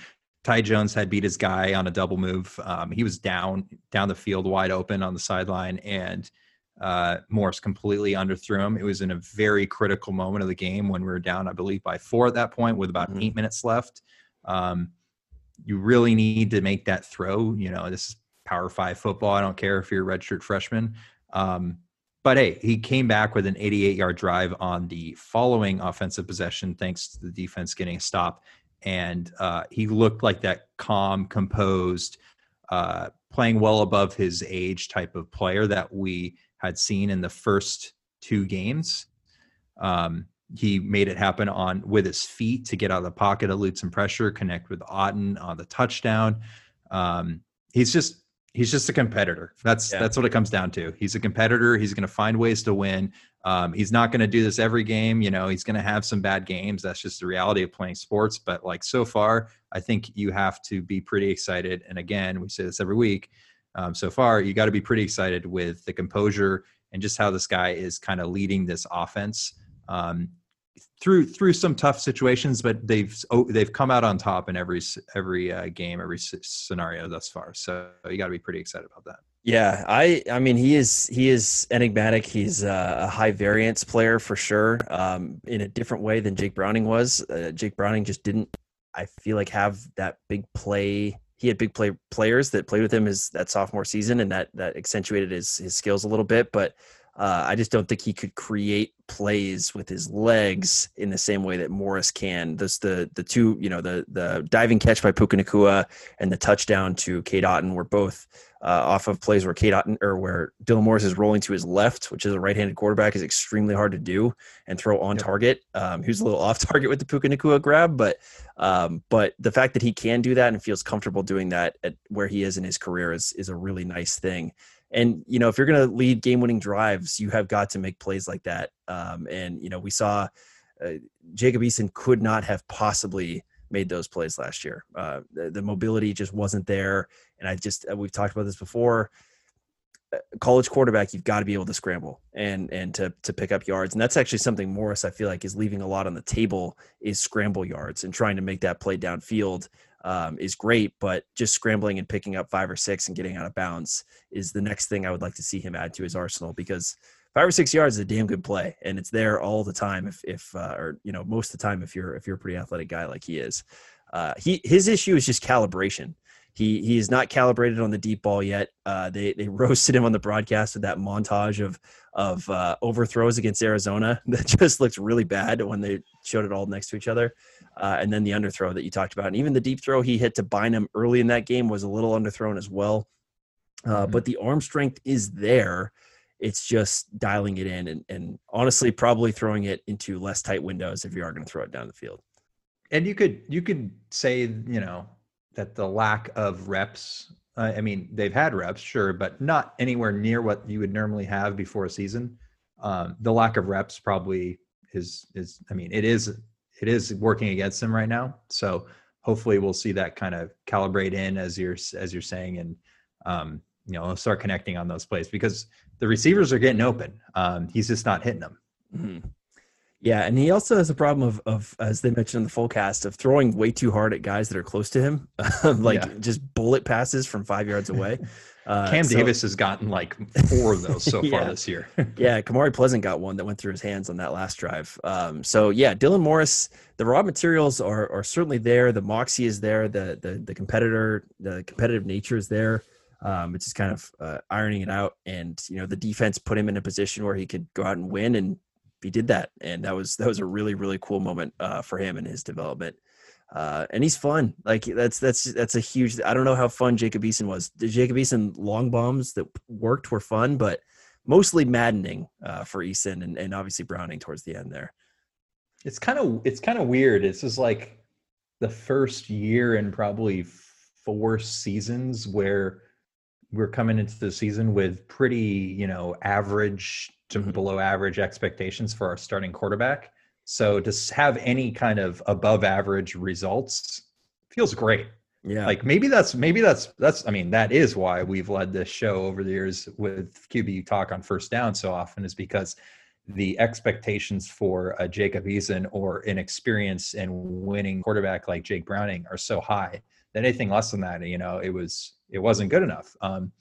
Ty Jones had beat his guy on a double move. Um, he was down down the field wide open on the sideline, and uh, Morris completely underthrew him. It was in a very critical moment of the game when we were down, I believe, by four at that point, with about Mhm. eight minutes left. Um, you really need to make that throw. You know, this is Power Five football. I don't care if you're a redshirt freshman. Um, but hey, he came back with an 88 yard drive on the following offensive possession, thanks to the defense getting a stop. And uh, he looked like that calm, composed, uh, playing well above his age type of player that we had seen in the first two games. Um, he made it happen on with his feet to get out of the pocket, elude some pressure, connect with Otton on the touchdown. Um, he's just he's just a competitor. That's Yeah. that's what it comes down to. He's a competitor. He's going to find ways to win. Um, he's not going to do this every game. You know, he's going to have some bad games. That's just the reality of playing sports. But like so far, I think you have to be pretty excited. And again, we say this every week. Um, so far, you got to be pretty excited with the composure and just how this guy is kind of leading this offense um, through through some tough situations. But they've oh, they've come out on top in every every uh, game, every scenario thus far. So you got to be pretty excited about that. yeah. I I mean he is he is enigmatic. He's uh, a high variance player for sure. Um, in a different way than Jake Browning was. Uh, Jake Browning just didn't. I feel like have that big play. He had big play players that played with him his that sophomore season, and that that accentuated his his skills a little bit. But uh, I just don't think he could create plays with his legs in the same way that Morris can. This the the two you know the the diving catch by Puka Nacua and the touchdown to Cade Otton were both uh, off of plays where Cade Otton or where Dylan Morris is rolling to his left, which is a right-handed quarterback, is extremely hard to do and throw on Yep. target. Um, he was a little off target with the Puka Nacua grab, but um, but the fact that he can do that and feels comfortable doing that at where he is in his career is is a really nice thing. And you know, if you're going to lead game-winning drives, you have got to make plays like that. Um, and you know, we saw uh, Jacob Eason could not have possibly made those plays last year. Uh, the, the mobility just wasn't there, and I just uh, we've talked about this before. Uh, College quarterback, you've got to be able to scramble and and to to pick up yards, and that's actually something Morris I feel like is leaving a lot on the table is scramble yards and trying to make that play downfield um, is great, but just scrambling and picking up five or six and getting out of bounds is the next thing I would like to see him add to his arsenal because five or six yards is a damn good play and it's there all the time if if uh, or you know most of the time if you're if you're a pretty athletic guy like he is. Uh, he his issue is just calibration. He he is not calibrated on the deep ball yet. Uh, they they roasted him on the broadcast with that montage of of uh, overthrows against Arizona that just looked really bad when they showed it all next to each other. Uh, and then the underthrow that you talked about, and even the deep throw he hit to Bynum early in that game was a little underthrown as well. Uh, Mhm. But the arm strength is there. It's just dialing it in, and, and honestly, probably throwing it into less tight windows if you are going to throw it down the field. and you could you could say you know that the lack of reps uh, i mean they've had reps sure but not anywhere near what you would normally have before a season um, the lack of reps probably is is i mean it is it is working against them right now so hopefully we'll see that kind of calibrate in as you're as you're saying and um, you know start connecting on those plays because the receivers are getting open um, he's just not hitting them Mhm. Yeah, and he also has a problem of, of as they mentioned in the full cast, of throwing way too hard at guys that are close to him, like Yeah. just bullet passes from five yards away. Uh, cam so- davis has gotten like four of those so far this year Yeah, Kamari Pleasant got one that went through his hands on that last drive. Um, so yeah, Dylan Morris, the raw materials are are certainly there. The moxie is there. The the the competitor, the competitive nature is there. Um, it's just kind of uh, ironing it out, and you know the defense put him in a position where he could go out and win, and he did that, and that was that was a really really cool moment uh, for him and his development. Uh, and he's fun. Like that's that's that's a huge. I don't know how fun Jacob Eason was. The Jacob Eason long bombs that worked were fun, but mostly maddening uh, for Eason and, and obviously Browning towards the end there. it's kind of it's kind of weird This is like the first year in probably four seasons where we're coming into the season with pretty, you know, average to Mhm. below average expectations for our starting quarterback. So to have any kind of above average results feels great. Yeah. Like maybe that's maybe that's that's I mean that is why we've led this show over the years with QB talk on first down so often is because the expectations for a Jacob Eason or an experience and winning quarterback like Jake Browning are so high that anything less than that, you know, it was it wasn't good enough. Um,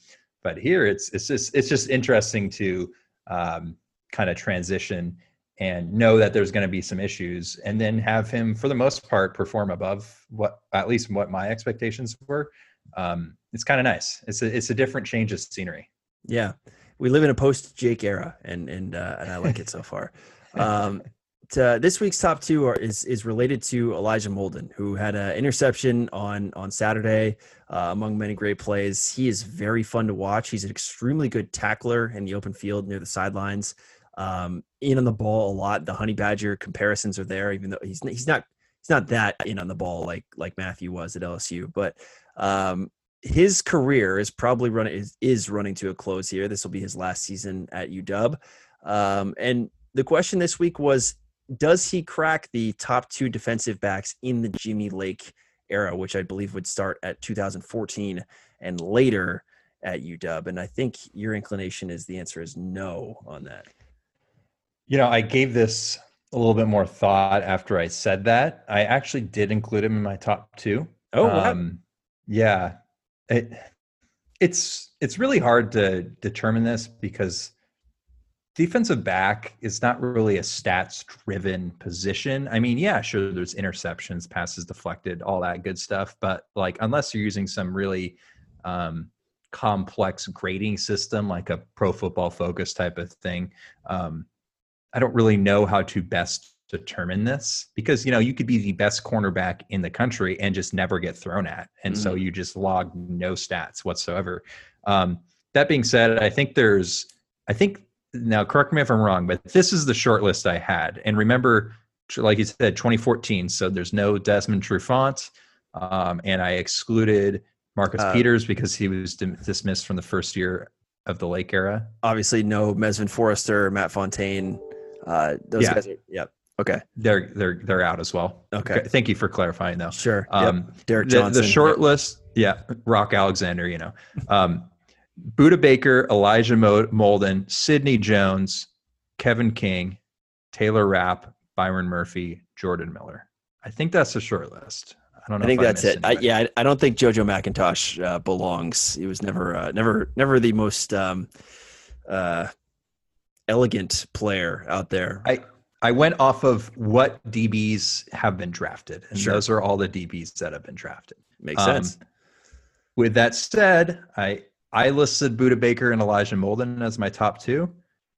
but here it's it's just it's just interesting to um, kind of transition and know that there's going to be some issues and then have him for the most part perform above what at least what my expectations were um, it's kind of nice it's a it's a different change of scenery Yeah, we live in a post Jake era, and and uh, and I like it so far. Um, to, this week's top two are, is is related to Elijah Molden, who had an interception on on Saturday, uh, among many great plays. He is very fun to watch. He's an extremely good tackler in the open field near the sidelines. Um, in on the ball a lot. The Honey Badger comparisons are there, even though he's he's not he's not that in on the ball like like Mathieu was at LSU, but um, his career is probably running is, is running to a close here. This will be his last season at UW. Um, and the question this week was does he crack the top two defensive backs in the Jimmy Lake era, which I believe would start at 2014 and later at UW? And I think your inclination is the answer is no on that. You know i gave this a little bit more thought after i said that. I actually did include him in my top two. Oh, wow. um, yeah. It, it's it's really hard to determine this because defensive back is not really a stats driven position. I mean yeah sure there's interceptions passes deflected all that good stuff but like unless you're using some really um, complex grading system like a pro football focus type of thing um, i don't really know how to best determine this because you know you could be the best cornerback in the country and just never get thrown at. And so you just log no stats whatsoever. Um, that being said i think there's i think now correct me if i'm wrong but this is the short list i had. And remember like you said 2014 so there's no desmond trufant um, and i excluded marcus Uh, peters because he was dim- dismissed from the first year of the lake era. Obviously, no Mesvin Forrester, Matt Fontaine. Uh, those Yeah. guys are, yep. Okay. they're they're they're out as well Okay. thank you for clarifying though Sure. Yep. um, Derek the, Johnson. the short list, yeah, Rock Alexander, you know, um, Budda Baker, Elijah Molden, Sidney Jones, Kevin King, Taylor Rapp, Byron Murphy, Jordan Miller. I think that's a short list. I don't know. I think that's it. I, yeah, I, I don't think JoJo McIntosh uh, belongs. He was never, uh, never, never the most um, uh, elegant player out there. I I went off of what DBs have been drafted, and Sure. those are all the DBs that have been drafted. Makes Um, sense. With that said, I I listed Budda Baker and Elijah Molden as my top two.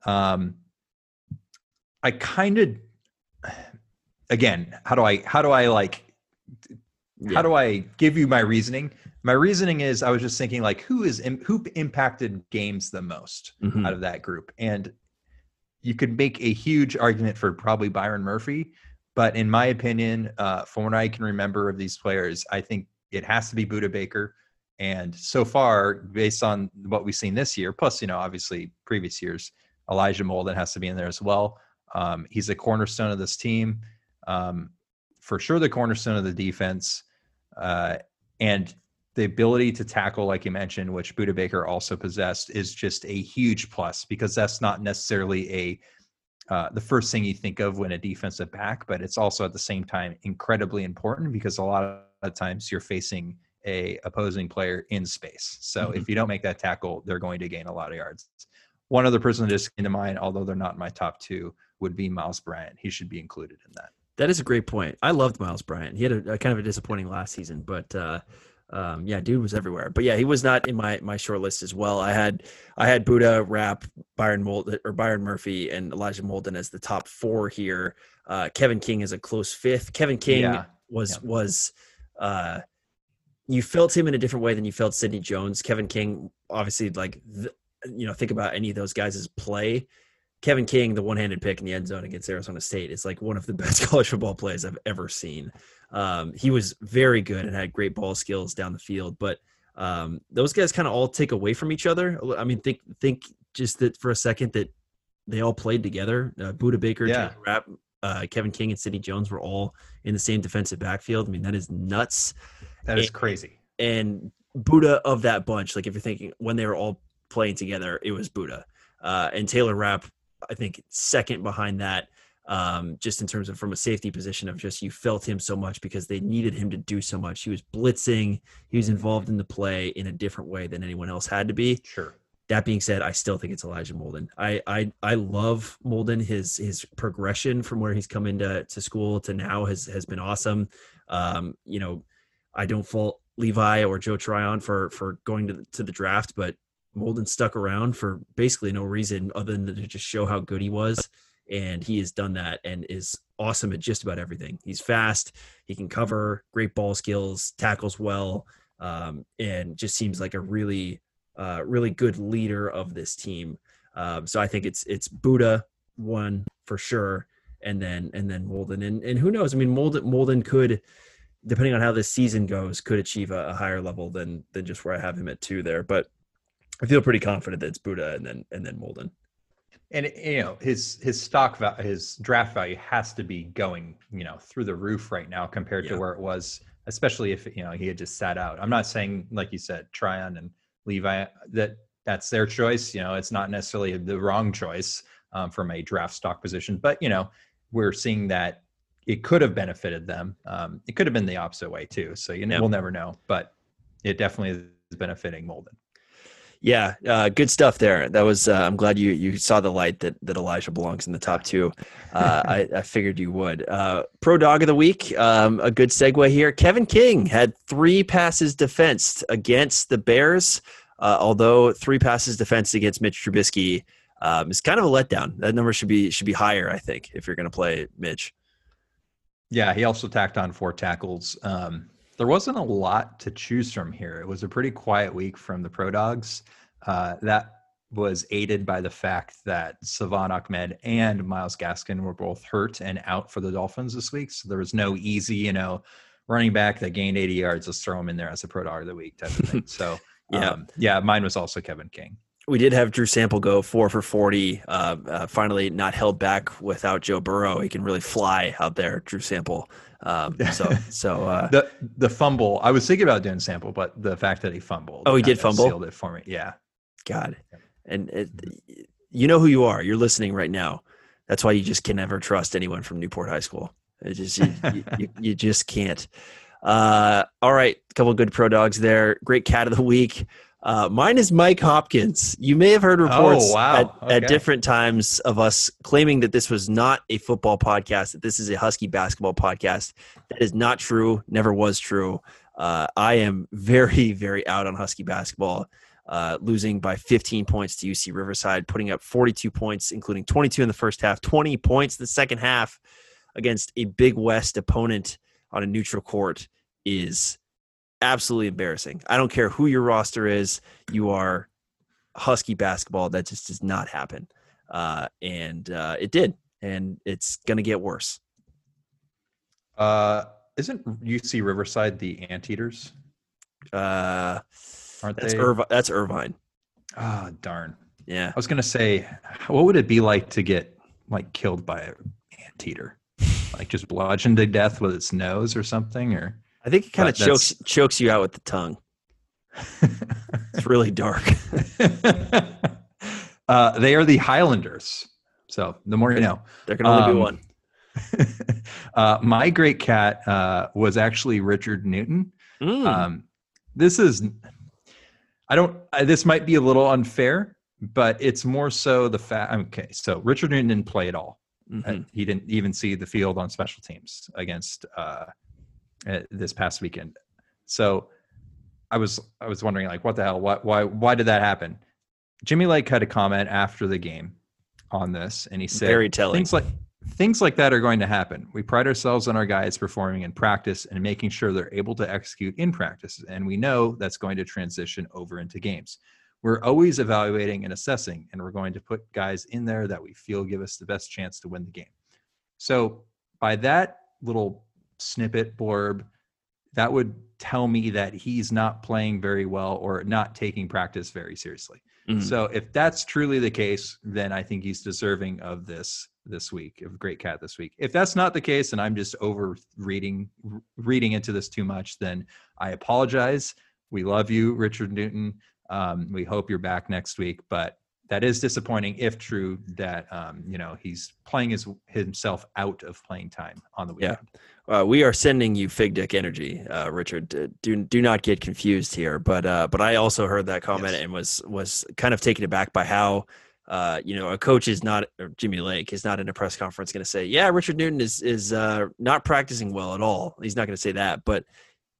Um, I kind of, again, how do I how do I like Yeah. how do I give you my reasoning? My reasoning is I was just thinking like who is who impacted games the most Mhm. out of that group, and you could make a huge argument for probably Byron Murphy, but in my opinion, uh, from what I can remember of these players, I think it has to be Budda Baker. And so far, based on what we've seen this year, plus you know obviously previous years, Elijah Molden has to be in there as well. Um, he's a cornerstone of this team, um, for sure. The cornerstone of the defense, uh, and the ability to tackle, like you mentioned, which Budda Baker also possessed, is just a huge plus because that's not necessarily a uh, the first thing you think of when a defensive back, but it's also at the same time incredibly important because a lot of times you're facing a opposing player in space. So Mhm. if you don't make that tackle, they're going to gain a lot of yards. One other person that just came to mind, although they're not in my top two, would be Miles Bryant. He should be included in that. That is a great point. I loved Miles Bryant. He had a, a kind of a disappointing last season, but uh, um, yeah, dude was everywhere. But yeah, he was not in my my short list as well. I had I had Budda, Rapp, Byron Mold or Byron Murphy, and Elijah Molden as the top four here. Uh, Kevin King is a close fifth. Kevin King Yeah. was Yeah. was uh, you felt him in a different way than you felt Sidney Jones. Kevin King, obviously, like the, you know, think about any of those guys' play. Kevin King, the one-handed pick in the end zone against Arizona State, is like one of the best college football plays I've ever seen. Um, he was very good and had great ball skills down the field, but um, those guys kind of all take away from each other. I mean, think think just that for a second that they all played together. Uh, Budda Baker, Yeah. Rapp, uh, Kevin King, and Sidney Jones were all in the same defensive backfield. I mean, that is nuts. That is It- crazy. And Budda of that bunch, like if you're thinking when they were all playing together, it was Budda. Uh, and Taylor Rapp, I think second behind that, um, just in terms of from a safety position of just you felt him so much because they needed him to do so much. He was blitzing, he was involved in the play in a different way than anyone else had to be. Sure. That being said, I still think it's Elijah Molden. I I I love Molden. His his progression from where he's come into to school to now has has been awesome. Um, you know, I don't fault Levi or Joe Tryon for for going to the, to the draft, but Molden stuck around for basically no reason other than to just show how good he was, and he has done that and is awesome at just about everything. He's fast, he can cover, great ball skills, tackles well, um, and just seems like a really uh, really good leader of this team. Um, so I think it's it's Budda one for sure, and then and then Molden and and who knows? I mean, Molden Molden could, depending on how this season goes, could achieve a, a higher level than than just where I have him at two there. But I feel pretty confident that it's Budda and then and then Molden. And you know his his stock value, his draft value has to be going you know through the roof right now compared Yeah. to where it was, especially if you know he had just sat out. I'm not saying like you said, Tryon and Levi that that's their choice. You know, it's not necessarily the wrong choice um, from a draft stock position, but you know we're seeing that it could have benefited them. Um, it could have been the opposite way too. So you know Yeah. we'll never know, but it definitely is benefiting Molden. Yeah, uh, good stuff there. That was. Uh, I'm glad you you saw the light that that Elijah belongs in the top two. Uh, I, I figured you would. Uh, Pro dog of the week. Um, a good segue here. Kevin King had three passes defensed against the Bears. Uh, although three passes defensed against Mitch Trubisky um, is kind of a letdown. That number should be should be higher. I think if you're going to play Mitch. Yeah, he also tacked on four tackles. Um, there wasn't a lot to choose from here. It was a pretty quiet week from the Pro Dogs. Uh, that was aided by the fact that Salvon Ahmed and Myles Gaskin were both hurt and out for the Dolphins this week. So there was no easy, you know, running back that gained 80 yards. Let's throw him in there as a Pro Dog of the week type of thing. So Yeah. um, yeah, mine was also Kevin King. we did have Drew Sample go four for 40. Uh, uh, finally, not held back without Joe Burrow. He can really fly out there, Drew Sample. Um, so, so uh, The the fumble, I was thinking about doing sample, but the fact that he fumbled. Oh, he did fumble? Sealed it for me. Yeah. God, and it, you know who you are. You're listening right now. That's why you just can never trust anyone from Newport High School. It just you, you, you, you just can't. Uh, all right, a couple good pro dogs there. Great cat of the week. Uh, mine is Mike Hopkins. You may have heard reports Oh, wow. at, at different times of us claiming that this was not a football podcast, that this is a Husky basketball podcast. That is not true, never was true. Uh, I am very, very out on Husky basketball, uh, losing by 15 points to UC Riverside, putting up 42 points, including 22 in the first half, 20 points in the second half against a Big West opponent on a neutral court is absolutely embarrassing. I don't care who your roster is, you are Husky basketball. That just does not happen. Uh, and uh, it did. And it's going to get worse. Uh, isn't UC Riverside the Anteaters? Uh, Aren't that's, they? Irvi- that's Irvine. Ah, darn. Yeah. I was gonna say, what would it be like to get like killed by an anteater? Like just bludgeoned to death with its nose or something, or I think it kind of chokes chokes you out with the tongue. It's really dark. uh, they are the Highlanders. So the more you know. There can only be Um, one. uh, my great cat uh, was actually Richard Newton. Mm. Um, this is, I don't, I, this might be a little unfair, but it's more so the fact. Okay, so Richard Newton didn't play at all. Uh, he didn't even see the field on special teams against uh, this past weekend. So I was, I was wondering, like, what the hell? Why, why, why did that happen? Jimmy Lake had a comment after the game on this, and he said, Very telling. Things like things like that are going to happen. We pride ourselves on our guys performing in practice and making sure they're able to execute in practice, and we know that's going to transition over into games. we're always evaluating and assessing, and we're going to put guys in there that we feel give us the best chance to win the game. So by that little snippet blurb, that would tell me that he's not playing very well or not taking practice very seriously. Mm-hmm. So if that's truly the case, then I think he's deserving of this this week of Great Cat this week. If that's not the case, and I'm just over reading reading into this too much, then I apologize. We love you, Richard Newton. Um, we hope you're back next week, but that is disappointing if true that um, you know he's playing his himself out of playing time on the weekend. Yeah, uh, we are sending you fig dick energy, uh, Richard. Do do not get confused here. But uh, but I also heard that comment yes. and was was kind of taken aback by how. Uh, you know, a coach is not Jimmy Lake is not in a press conference going to say, "Yeah, Richard Newton is is uh, not practicing well at all." He's not going to say that, but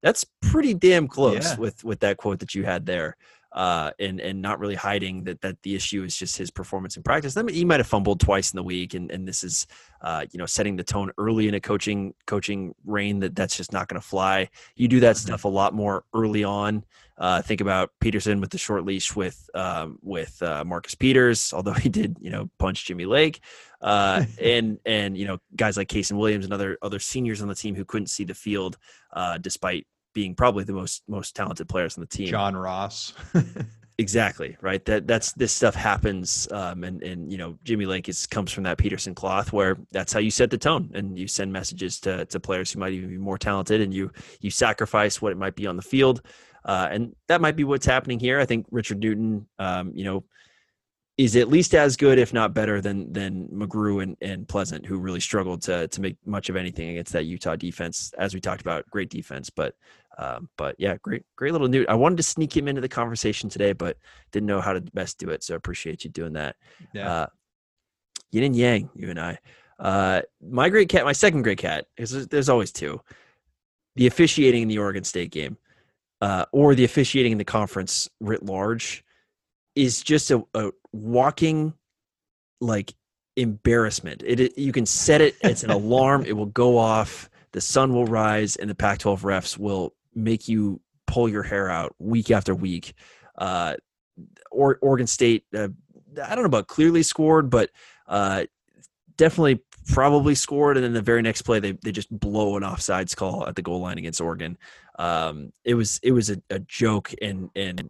that's pretty damn close yeah. with with that quote that you had there uh, and and not really hiding that that the issue is just his performance in practice. I mean, he might have fumbled twice in the week, and and this is uh, you know setting the tone early in a coaching coaching reign that that's just not going to fly. You do that mm-hmm. stuff a lot more early on. Uh, think about Petersen with the short leash with um, with uh, Marcus Peters, although he did you know punch Jimmy Lake, uh, and and you know guys like Kasen Williams and other other seniors on the team who couldn't see the field uh, despite being probably the most most talented players on the team. John Ross. exactly right. That that's this stuff happens, um, and and you know Jimmy Lake is comes from that Petersen cloth where that's how you set the tone and you send messages to to players who might even be more talented, and you you sacrifice what it might be on the field, uh, and that might be what's happening here. I think Richard Newton, um, you know is at least as good, if not better, than than McGrew and, and Pleasant, who really struggled to to make much of anything against that Utah defense. As we talked about, great defense, but um, but yeah, great great little new. I wanted to sneak him into the conversation today, but didn't know how to best do it. So I appreciate you doing that. Yeah. Uh, yin and yang, you and I. Uh, my great cat, my second great cat, is there's always two. The officiating in the Oregon State game, uh, or the officiating in the conference writ large is just a, a walking like embarrassment. It, it, you can set it. It's an alarm. It will go off. The sun will rise, and the Pac-12 refs will make you pull your hair out week after week. Uh, or Oregon State, uh, I don't know about clearly scored, but uh, definitely probably scored. And then the very next play, they they just blow an offsides call at the goal line against Oregon. Um, it was it was a, a joke, and and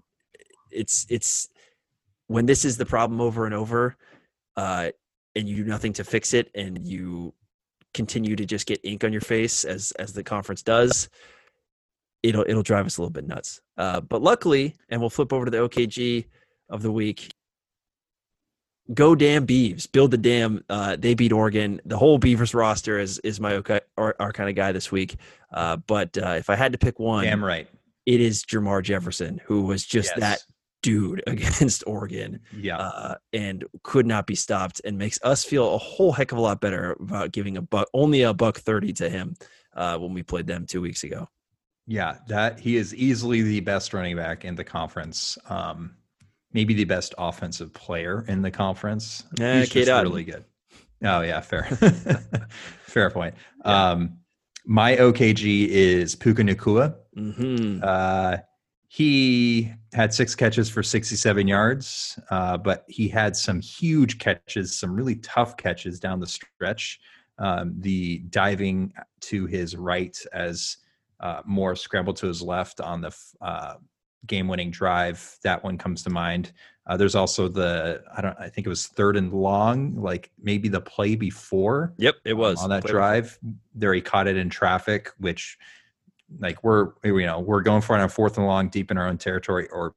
it's it's when this is the problem over and over, uh, and you do nothing to fix it, and you continue to just get ink on your face as as the conference does, it'll it'll drive us a little bit nuts. Uh, but luckily, and we'll flip over to the OKG of the week. Go damn Beavs! Build the dam. Uh, they beat Oregon. The whole Beavers roster is is my okay, our, our kind of guy this week. Uh, but uh, if I had to pick one, damn right, it is Jermar Jefferson, who was just yes. that dude against Oregon. Yeah. Uh, and could not be stopped and makes us feel a whole heck of a lot better about giving a buck, only a buck 30 to him uh, when we played them two weeks ago. Yeah. That he is easily the best running back in the conference. Um, maybe the best offensive player in the conference. Yeah, He's just really good. Oh yeah. Fair. fair point. Yeah. Um, my OKG is Puka Nacua. Mm-hmm. Uh, he had six catches for 67 yards, uh, but he had some huge catches, some really tough catches down the stretch. Um, the diving to his right as uh, Moore scrambled to his left on the uh, game-winning drive. That one comes to mind. Uh, there's also the I don't I think it was third and long, like maybe the play before. Yep, it was um, on that drive. Before. There he caught it in traffic, which like we're you know we're going for it on fourth and long deep in our own territory or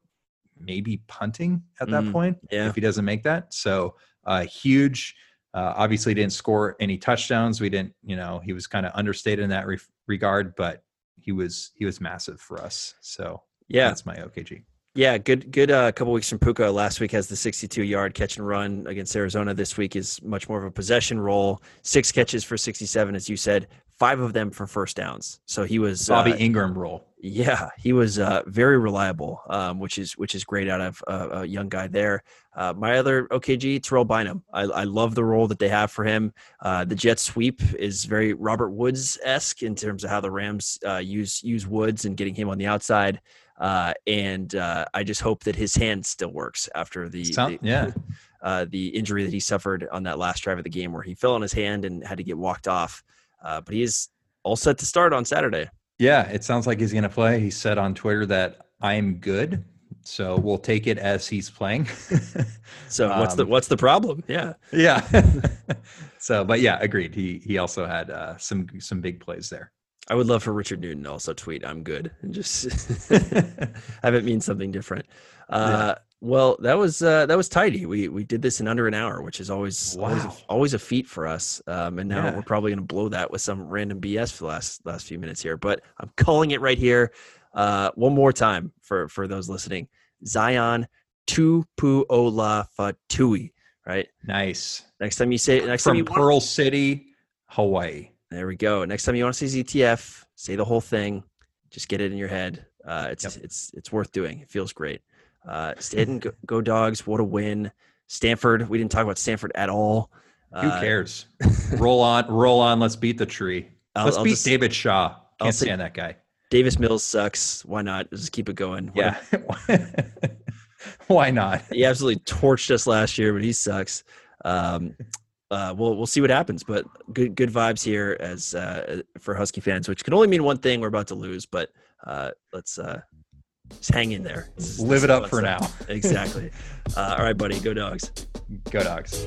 maybe punting at that mm, point yeah. if he doesn't make that so uh huge uh, obviously didn't score any touchdowns we didn't you know he was kind of understated in that re- regard but he was he was massive for us so yeah that's my okg yeah, good good uh, couple weeks from Puka. Last week has the 62 yard catch and run against Arizona. This week is much more of a possession role. Six catches for 67, as you said, five of them for first downs. So he was Bobby uh, Engram role. Yeah, he was uh, very reliable, um, which is which is great out of uh, a young guy there. Uh, my other OKG, Terrell Bynum. I, I, love the role that they have for him. Uh, the jet sweep is very Robert Woods esque in terms of how the Rams uh, use use Woods and getting him on the outside. Uh, and I just hope that his hand still works after the, the yeah. the injury that he suffered on that last drive of the game where he fell on his hand and had to get walked off. But he is all set to start on Saturday. Yeah, it sounds like he's going to play. He said on Twitter that I'm good, so we'll take it as he's playing. so what's um, the what's the problem? Yeah, yeah. so, but yeah, agreed. He he also had uh, some some big plays there. I would love for Richard Newton also tweet "I'm good" and just have it mean something different. Uh, yeah. Well, that was uh, that was tidy. We we did this in under an hour, which is always wow. always, a, always, a, feat for us. Um, and now yeah. we're probably going to blow that with some random BS for the last last few minutes here. But I'm calling it right here. Uh, one more time for for those listening. Zion Tupuola Fetui. Right. Nice. Next time you say next from time you Pearl want, City, Hawaii. There we go. Next time you want to see ZTF, say the whole thing. Just get it in your head. Uh, it's yep. it's it's worth doing. It feels great. Uh, Stanton, go, go, dogs! What a win! Stanford. We didn't talk about Stanford at all. Who uh, cares? roll on, roll on. Let's beat the tree. I'll, let's I'll beat just, David Shaw. Can't I'll stand that guy. Davis Mills sucks. Why not? Just keep it going. What yeah. A, Why not? he absolutely torched us last year, but he sucks. Um, uh, we'll we'll see what happens, but good good vibes here as uh, for Husky fans, which can only mean one thing: we're about to lose. But uh, let's uh, just hang in there. Live it up for now. exactly. Uh, all right, buddy. Go dogs. Go dogs.